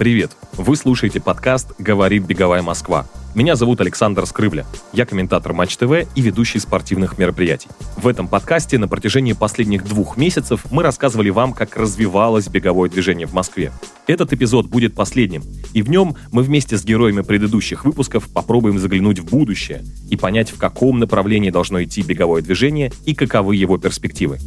Привет! Вы слушаете подкаст «Говорит Беговая Москва». Меня зовут Александр Скрывля. Я комментатор Матч ТВ и ведущий спортивных мероприятий. В этом подкасте на протяжении последних двух месяцев мы рассказывали вам, как развивалось беговое движение в Москве. Этот эпизод будет последним, и в нем мы вместе с героями предыдущих выпусков попробуем заглянуть в будущее и понять, в каком направлении должно идти беговое движение и каковы его перспективы.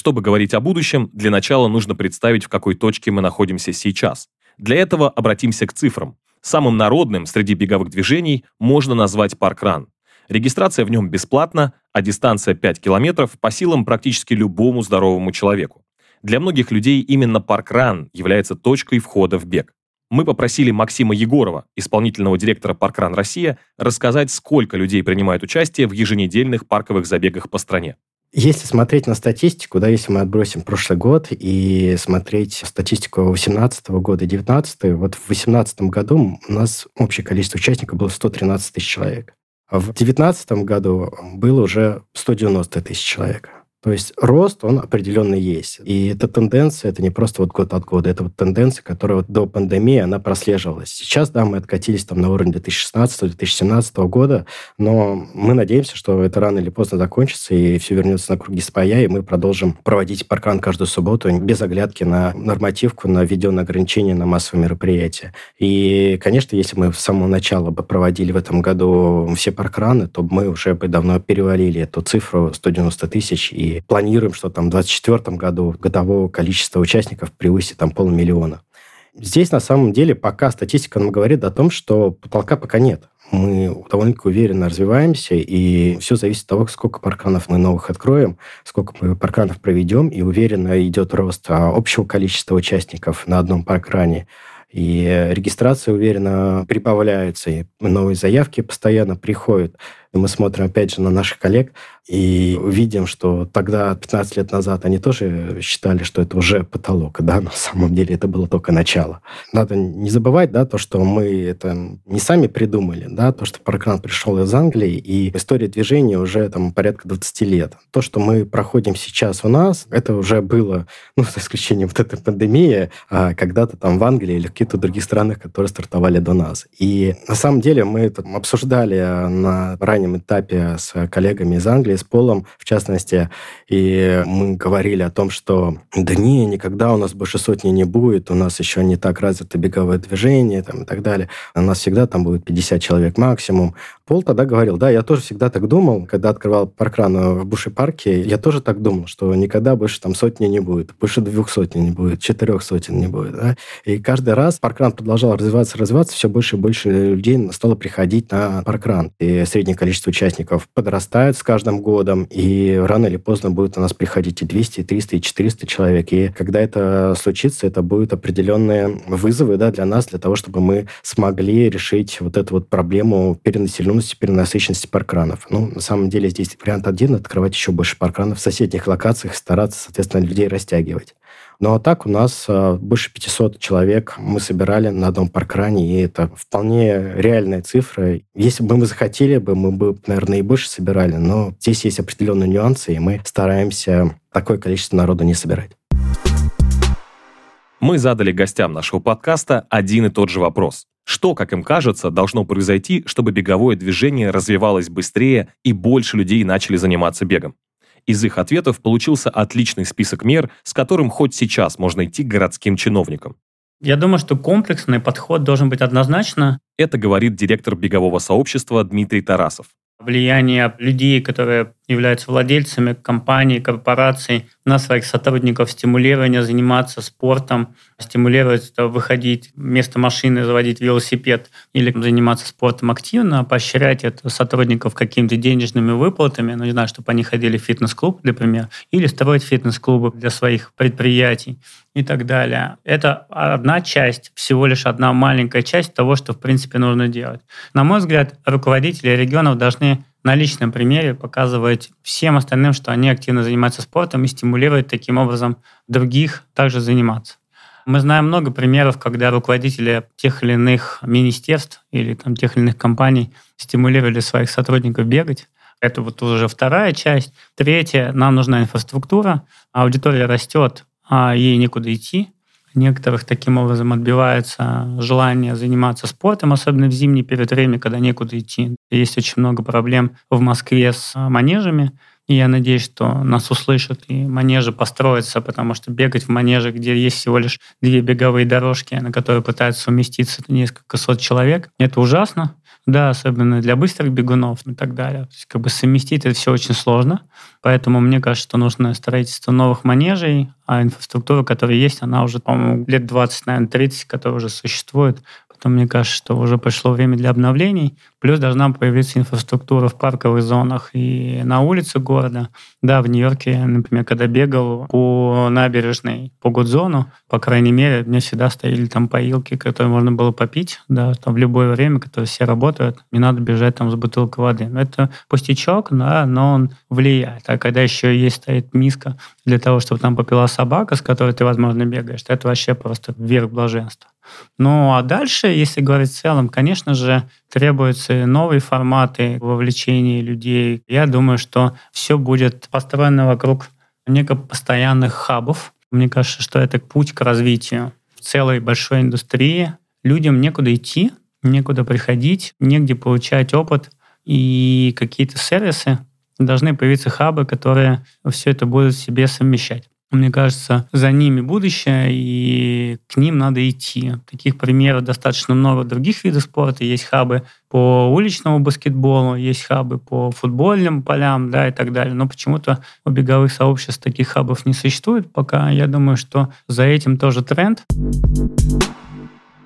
Чтобы говорить о будущем, для начала нужно представить, в какой точке мы находимся сейчас. Для этого обратимся к цифрам. Самым народным среди беговых движений можно назвать паркран. Регистрация в нем бесплатна, а дистанция 5 километров по силам практически любому здоровому человеку. Для многих людей именно паркран является точкой входа в бег. Мы попросили Максима Егорова, исполнительного директора Паркран Россия, рассказать, сколько людей принимают участие в еженедельных парковых забегах по стране. Если смотреть на статистику, да, если мы отбросим прошлый год и смотреть статистику 2018 года и 2019, вот в 2018 году у нас общее количество участников было 113 тысяч человек. А в 2019 году было уже 190 тысяч человек. То есть рост, он определенно есть. И эта тенденция, это не просто вот год от года, это вот тенденция, которая вот до пандемии, она прослеживалась. Сейчас, да, мы откатились там на уровень 2016-2017 года, но мы надеемся, что это рано или поздно закончится, и все вернется на круги своя, и мы продолжим проводить паркан каждую субботу без оглядки на нормативку, на введенные ограничения на массовые мероприятия. И, конечно, если мы с самого начала бы проводили в этом году все паркраны, то мы уже бы давно перевалили эту цифру 190 тысяч и планируем, что там в 2024 году годового количества участников превысит там полмиллиона. Здесь на самом деле пока статистика нам говорит о том, что потолка пока нет. Мы довольно-таки уверенно развиваемся, и все зависит от того, сколько парканов мы новых откроем, сколько мы парканов проведем, и уверенно идет рост а, общего количества участников на одном паркране. И регистрация уверенно прибавляется, и новые заявки постоянно приходят. И мы смотрим, опять же, на наших коллег и видим, что тогда, 15 лет назад, они тоже считали, что это уже потолок, да, на самом деле это было только начало. Надо не забывать, да, то, что мы это не сами придумали, да, то, что Паркран пришел из Англии, и история движения уже там порядка 20 лет. То, что мы проходим сейчас у нас, это уже было, ну, за исключением вот этой пандемии, а когда-то там в Англии или в каких-то других странах, которые стартовали до нас. И на самом деле мы это обсуждали на ранее раннем этапе с коллегами из Англии, с Полом, в частности, и мы говорили о том, что да не, никогда у нас больше сотни не будет, у нас еще не так развито беговое движение там, и так далее. У нас всегда там будет 50 человек максимум. Пол тогда говорил, да, я тоже всегда так думал, когда открывал паркран в Буши-парке, я тоже так думал, что никогда больше там сотни не будет, больше двух сотен не будет, четырех сотен не будет. Да? И каждый раз паркран продолжал развиваться, развиваться, все больше и больше людей стало приходить на паркран. И среднее количество участников подрастает с каждым годом, и рано или поздно будет у нас приходить и 200, и 300, и 400 человек. И когда это случится, это будут определенные вызовы да, для нас, для того, чтобы мы смогли решить вот эту вот проблему перенаселенности перенасыщенности паркранов. Ну, на самом деле здесь вариант один – открывать еще больше паркранов в соседних локациях, стараться, соответственно, людей растягивать. Ну, а так у нас а, больше 500 человек мы собирали на одном паркране, и это вполне реальная цифра. Если бы мы захотели бы, мы бы, наверное, и больше собирали, но здесь есть определенные нюансы, и мы стараемся такое количество народа не собирать. Мы задали гостям нашего подкаста один и тот же вопрос. Что, как им кажется, должно произойти, чтобы беговое движение развивалось быстрее и больше людей начали заниматься бегом? Из их ответов получился отличный список мер, с которым хоть сейчас можно идти к городским чиновникам. Я думаю, что комплексный подход должен быть однозначно. Это говорит директор бегового сообщества Дмитрий Тарасов. Влияние людей, которые являются владельцами компаний, корпораций, на своих сотрудников стимулирование заниматься спортом, стимулировать выходить вместо машины, заводить велосипед или заниматься спортом активно, поощрять это сотрудников какими-то денежными выплатами, ну, не знаю, чтобы они ходили в фитнес-клуб, например, или строить фитнес-клубы для своих предприятий и так далее. Это одна часть, всего лишь одна маленькая часть того, что, в принципе, нужно делать. На мой взгляд, руководители регионов должны на личном примере показывать всем остальным, что они активно занимаются спортом и стимулировать таким образом других также заниматься. Мы знаем много примеров, когда руководители тех или иных министерств или там, тех или иных компаний стимулировали своих сотрудников бегать. Это вот уже вторая часть. Третья, нам нужна инфраструктура, аудитория растет, а ей некуда идти. Некоторых таким образом отбивается желание заниматься спортом, особенно в зимний период времени, когда некуда идти. Есть очень много проблем в Москве с манежами, и я надеюсь, что нас услышат и манежи построятся, потому что бегать в манеже, где есть всего лишь две беговые дорожки, на которые пытаются уместиться несколько сот человек, это ужасно. Да, особенно для быстрых бегунов и так далее. То есть, как бы совместить это все очень сложно. Поэтому мне кажется, что нужно строительство новых манежей, а инфраструктура, которая есть, она уже, по-моему, лет 20, наверное, 30, которая уже существует. Потом мне кажется, что уже пришло время для обновлений. Плюс должна появиться инфраструктура в парковых зонах и на улице города. Да, в Нью-Йорке, например, когда бегал по набережной, по Гудзону, по крайней мере, мне всегда стояли там поилки, которые можно было попить, да, там в любое время, которые все работают, не надо бежать там с бутылкой воды. Это пустячок, да, но он влияет. А когда еще есть стоит миска для того, чтобы там попила собака, с которой ты, возможно, бегаешь, то это вообще просто верх блаженства. Ну, а дальше, если говорить в целом, конечно же, новые форматы вовлечения людей. Я думаю, что все будет построено вокруг неких постоянных хабов. Мне кажется, что это путь к развитию целой большой индустрии. Людям некуда идти, некуда приходить, негде получать опыт и какие-то сервисы. Должны появиться хабы, которые все это будут в себе совмещать. Мне кажется, за ними будущее, и к ним надо идти. Таких примеров достаточно много других видов спорта. Есть хабы по уличному баскетболу, есть хабы по футбольным полям, да, и так далее. Но почему-то у беговых сообществ таких хабов не существует пока. Я думаю, что за этим тоже тренд.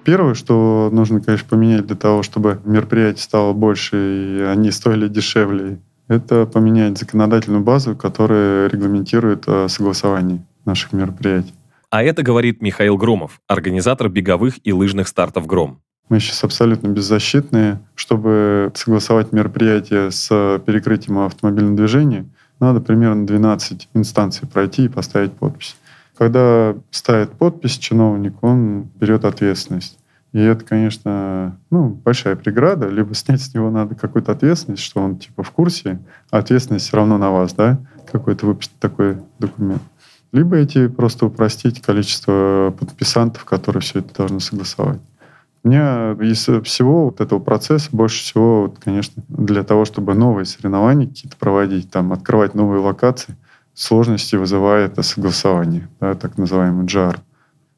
Первое, что нужно, конечно, поменять для того, чтобы мероприятий стало больше, и они стоили дешевле, это поменять законодательную базу, которая регламентирует э, согласование наших мероприятий. А это говорит Михаил Громов, организатор беговых и лыжных стартов «Гром». Мы сейчас абсолютно беззащитные. Чтобы согласовать мероприятие с перекрытием автомобильного движения, надо примерно 12 инстанций пройти и поставить подпись. Когда ставит подпись чиновник, он берет ответственность. И это, конечно, ну, большая преграда. Либо снять с него надо какую-то ответственность, что он типа в курсе, а ответственность все равно на вас, да, какой-то выпустить такой документ. Либо эти просто упростить количество подписантов, которые все это должны согласовать. Мне из всего вот этого процесса больше всего, вот, конечно, для того, чтобы новые соревнования какие-то проводить, там, открывать новые локации, сложности вызывает это согласование, да, так называемый JAR.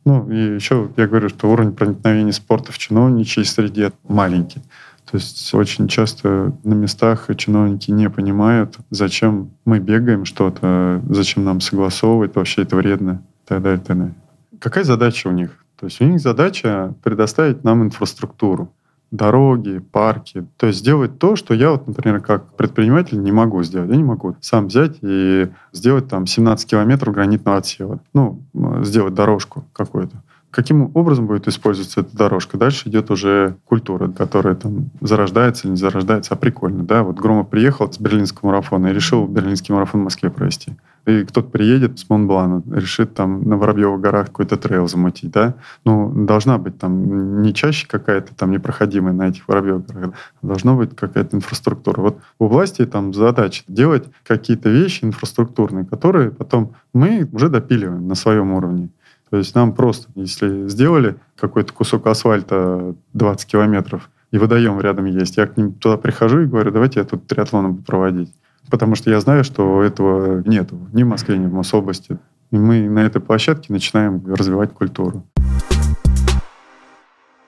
Ну, и еще я говорю, что уровень проникновения спорта в чиновничьей среде маленький. То есть очень часто на местах чиновники не понимают, зачем мы бегаем что-то, зачем нам согласовывать, вообще это вредно, и так далее, и так далее. Какая задача у них? То есть у них задача предоставить нам инфраструктуру дороги, парки. То есть сделать то, что я, вот, например, как предприниматель не могу сделать. Я не могу сам взять и сделать там 17 километров гранитного отсева. Ну, сделать дорожку какую-то. Каким образом будет использоваться эта дорожка? Дальше идет уже культура, которая там зарождается или не зарождается, а прикольно, да? Вот Громов приехал с берлинского марафона и решил берлинский марафон в Москве провести и кто-то приедет с Монблана, решит там на Воробьевых горах какой-то трейл замутить, да, ну, должна быть там не чаще какая-то там непроходимая на этих Воробьевых горах, должна быть какая-то инфраструктура. Вот у власти там задача делать какие-то вещи инфраструктурные, которые потом мы уже допиливаем на своем уровне. То есть нам просто, если сделали какой-то кусок асфальта 20 километров, и водоем рядом есть, я к ним туда прихожу и говорю, давайте я тут триатлон проводить. Потому что я знаю, что этого нет ни в Москве, ни в Мособласти. И мы на этой площадке начинаем развивать культуру.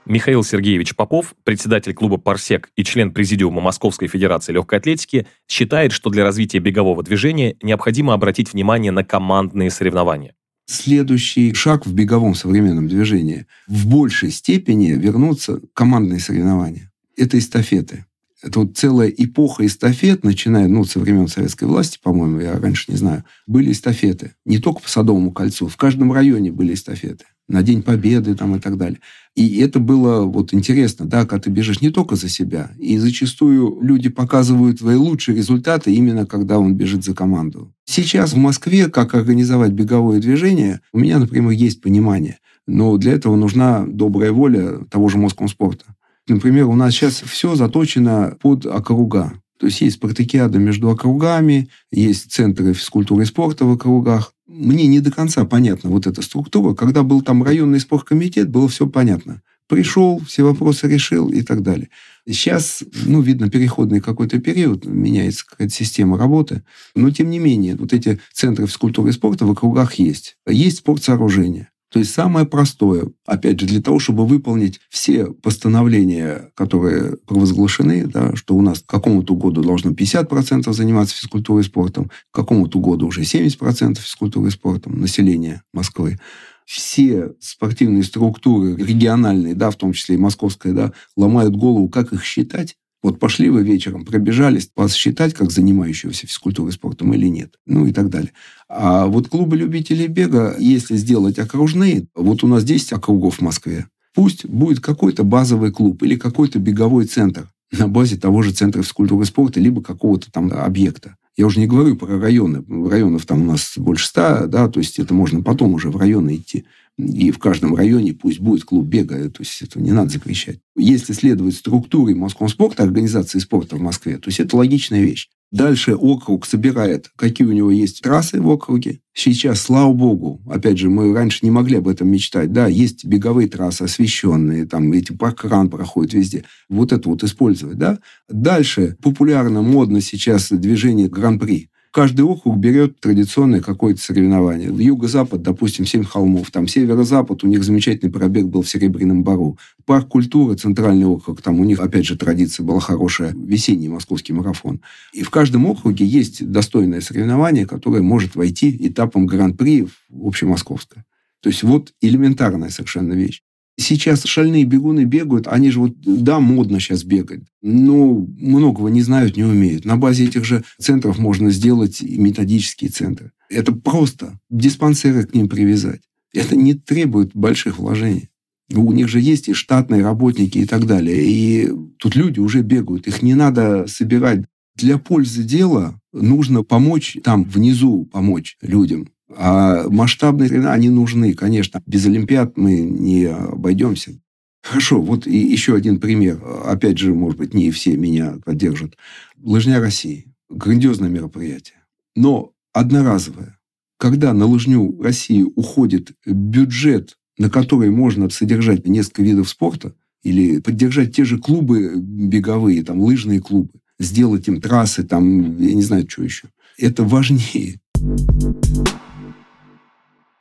Михаил Сергеевич Попов, председатель клуба «Парсек» и член президиума Московской Федерации легкой атлетики, считает, что для развития бегового движения необходимо обратить внимание на командные соревнования. Следующий шаг в беговом современном движении в большей степени вернуться командные соревнования. Это эстафеты это вот целая эпоха эстафет, начиная ну, со времен советской власти, по-моему, я раньше не знаю, были эстафеты. Не только по Садовому кольцу, в каждом районе были эстафеты. На День Победы там и так далее. И это было вот интересно, да, когда ты бежишь не только за себя. И зачастую люди показывают свои лучшие результаты именно когда он бежит за команду. Сейчас в Москве, как организовать беговое движение, у меня, например, есть понимание. Но для этого нужна добрая воля того же Москомспорта. Например, у нас сейчас все заточено под округа. То есть есть спартакиада между округами, есть центры физкультуры и спорта в округах. Мне не до конца понятна вот эта структура. Когда был там районный спорткомитет, было все понятно. Пришел, все вопросы решил и так далее. Сейчас, ну, видно, переходный какой-то период, меняется какая-то система работы. Но, тем не менее, вот эти центры физкультуры и спорта в округах есть. Есть спортсооружения. То есть самое простое, опять же, для того, чтобы выполнить все постановления, которые провозглашены, да, что у нас к какому-то году должно 50% заниматься физкультурой и спортом, к какому-то году уже 70% физкультурой и спортом населения Москвы. Все спортивные структуры региональные, да, в том числе и московская, да, ломают голову, как их считать, вот пошли вы вечером, пробежались, вас считать как занимающегося физкультурой и спортом или нет, ну и так далее. А вот клубы любителей бега, если сделать окружные, вот у нас 10 округов в Москве, пусть будет какой-то базовый клуб или какой-то беговой центр на базе того же центра физкультуры и спорта, либо какого-то там объекта. Я уже не говорю про районы. Районов там у нас больше ста, да, то есть это можно потом уже в районы идти. И в каждом районе пусть будет клуб бега, то есть это не надо запрещать. Если следовать структуре спорта, организации спорта в Москве, то есть это логичная вещь. Дальше округ собирает, какие у него есть трассы в округе. Сейчас, слава богу, опять же, мы раньше не могли об этом мечтать. Да, есть беговые трассы освещенные, там эти паркран проходят везде. Вот это вот использовать, да. Дальше популярно, модно сейчас движение Гран-при каждый округ берет традиционное какое-то соревнование. Юго-запад, допустим, семь холмов. Там северо-запад, у них замечательный пробег был в Серебряном Бару. Парк культуры, центральный округ, там у них, опять же, традиция была хорошая, весенний московский марафон. И в каждом округе есть достойное соревнование, которое может войти этапом гран-при в общемосковское. То есть вот элементарная совершенно вещь. Сейчас шальные бегуны бегают, они же вот, да, модно сейчас бегать, но многого не знают, не умеют. На базе этих же центров можно сделать методические центры. Это просто диспансеры к ним привязать. Это не требует больших вложений. У них же есть и штатные работники и так далее. И тут люди уже бегают. Их не надо собирать. Для пользы дела нужно помочь там внизу, помочь людям. А масштабные соревнования, они нужны, конечно. Без Олимпиад мы не обойдемся. Хорошо, вот и еще один пример. Опять же, может быть, не все меня поддержат. Лыжня России. Грандиозное мероприятие. Но одноразовое. Когда на лыжню России уходит бюджет, на который можно содержать несколько видов спорта, или поддержать те же клубы беговые, там, лыжные клубы, сделать им трассы, там, я не знаю, что еще. Это важнее.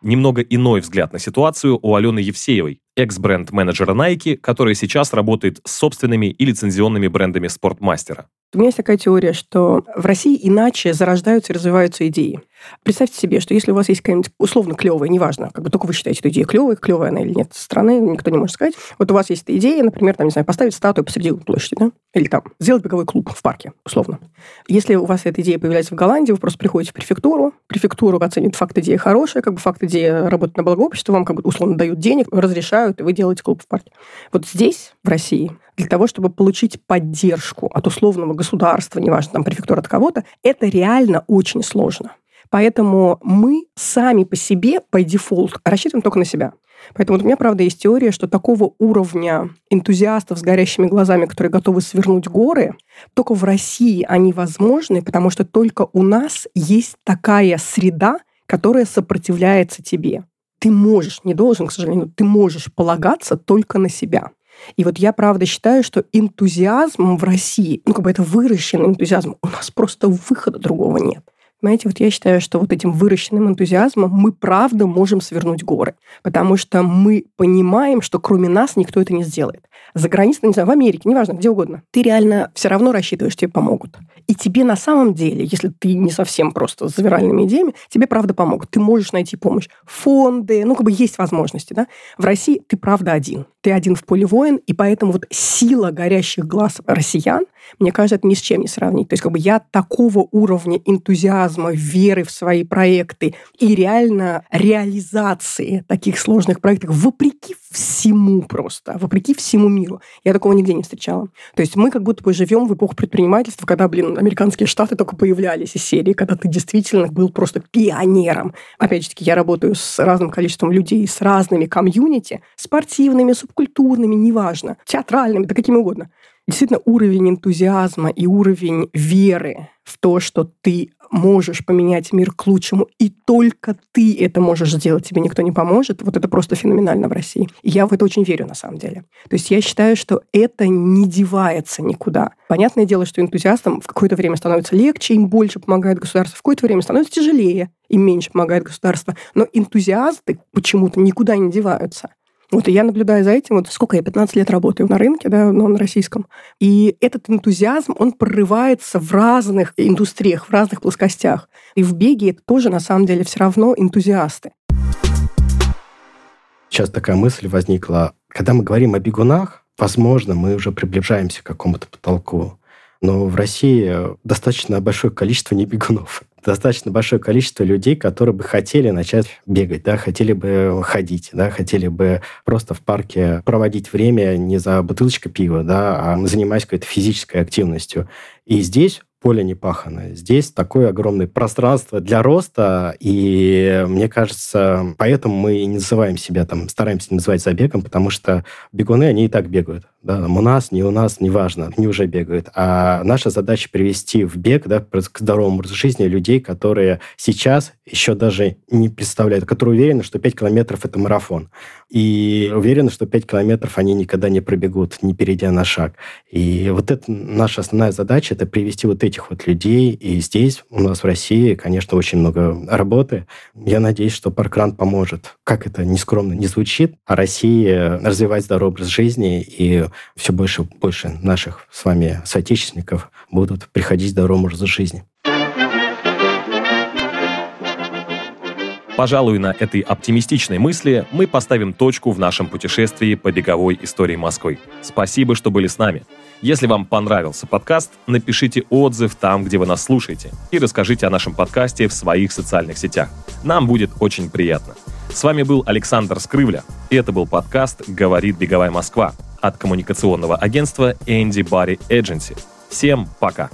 Немного иной взгляд на ситуацию у Алены Евсеевой, экс-бренд-менеджера Nike, которая сейчас работает с собственными и лицензионными брендами спортмастера. У меня есть такая теория, что в России иначе зарождаются и развиваются идеи. Представьте себе, что если у вас есть какая-нибудь условно клевая, неважно, как бы только вы считаете эту идею клевой, клевая она или нет, страны никто не может сказать. Вот у вас есть эта идея, например, там, не знаю, поставить статую посреди площади, да? Или там сделать беговой клуб в парке, условно. Если у вас эта идея появляется в Голландии, вы просто приходите в префектуру, префектура оценит факт идеи хорошая, как бы факт идеи работает на благо общества, вам как бы условно дают денег, разрешают, и вы делаете клуб в парке. Вот здесь, в России, для того, чтобы получить поддержку от условного государства, неважно, там, префектура от кого-то, это реально очень сложно. Поэтому мы сами по себе, по дефолт, рассчитываем только на себя. Поэтому вот у меня, правда, есть теория, что такого уровня энтузиастов с горящими глазами, которые готовы свернуть горы, только в России они возможны, потому что только у нас есть такая среда, которая сопротивляется тебе. Ты можешь, не должен, к сожалению, ты можешь полагаться только на себя. И вот я правда считаю, что энтузиазм в России, ну как бы это выращенный энтузиазм, у нас просто выхода другого нет. Понимаете, вот я считаю, что вот этим выращенным энтузиазмом мы правда можем свернуть горы, потому что мы понимаем, что кроме нас никто это не сделает. За границей, не знаю, в Америке, неважно, где угодно, ты реально все равно рассчитываешь, тебе помогут. И тебе на самом деле, если ты не совсем просто с виральными идеями, тебе правда помогут. Ты можешь найти помощь. Фонды, ну, как бы есть возможности, да. В России ты правда один. Ты один в поле воин, и поэтому вот сила горящих глаз россиян, мне кажется, это ни с чем не сравнить. То есть как бы я такого уровня энтузиазма, веры в свои проекты и реально реализации таких сложных проектов вопреки всему просто, вопреки всему миру. Я такого нигде не встречала. То есть мы как будто бы живем в эпоху предпринимательства, когда, блин, американские штаты только появлялись из серии, когда ты действительно был просто пионером. Опять же таки, я работаю с разным количеством людей, с разными комьюнити, спортивными, субкультурными, неважно, театральными, да какими угодно. Действительно, уровень энтузиазма и уровень веры в то, что ты можешь поменять мир к лучшему, и только ты это можешь сделать, тебе никто не поможет, вот это просто феноменально в России. И я в это очень верю на самом деле. То есть я считаю, что это не девается никуда. Понятное дело, что энтузиастам в какое-то время становится легче, им больше помогает государство, в какое-то время становится тяжелее, им меньше помогает государство. Но энтузиасты почему-то никуда не деваются. Вот и я наблюдаю за этим, вот сколько я, 15 лет работаю на рынке, да, но на российском. И этот энтузиазм, он прорывается в разных индустриях, в разных плоскостях. И в беге это тоже, на самом деле, все равно энтузиасты. Сейчас такая мысль возникла. Когда мы говорим о бегунах, возможно, мы уже приближаемся к какому-то потолку. Но в России достаточно большое количество небегунов достаточно большое количество людей, которые бы хотели начать бегать, да, хотели бы ходить, да, хотели бы просто в парке проводить время не за бутылочкой пива, да, а занимаясь какой-то физической активностью. И здесь поле не пахано. Здесь такое огромное пространство для роста, и мне кажется, поэтому мы не называем себя там, стараемся не называть забегом, потому что бегуны, они и так бегают. Да, у нас, не у нас, неважно, они уже бегают. А наша задача привести в бег, да, к здоровому образу жизни людей, которые сейчас еще даже не представляют, которые уверены, что 5 километров – это марафон. И уверены, что 5 километров они никогда не пробегут, не перейдя на шаг. И вот это наша основная задача – это привести вот этих вот людей. И здесь у нас в России, конечно, очень много работы. Я надеюсь, что Паркран поможет. Как это нескромно не звучит, а России развивать здоровый образ жизни, и все больше и больше наших с вами соотечественников будут приходить к здоровому образу жизни. Пожалуй, на этой оптимистичной мысли мы поставим точку в нашем путешествии по беговой истории Москвы. Спасибо, что были с нами. Если вам понравился подкаст, напишите отзыв там, где вы нас слушаете, и расскажите о нашем подкасте в своих социальных сетях. Нам будет очень приятно. С вами был Александр Скрывля, и это был подкаст «Говорит Беговая Москва» от коммуникационного агентства Andy Barry Agency. Всем пока!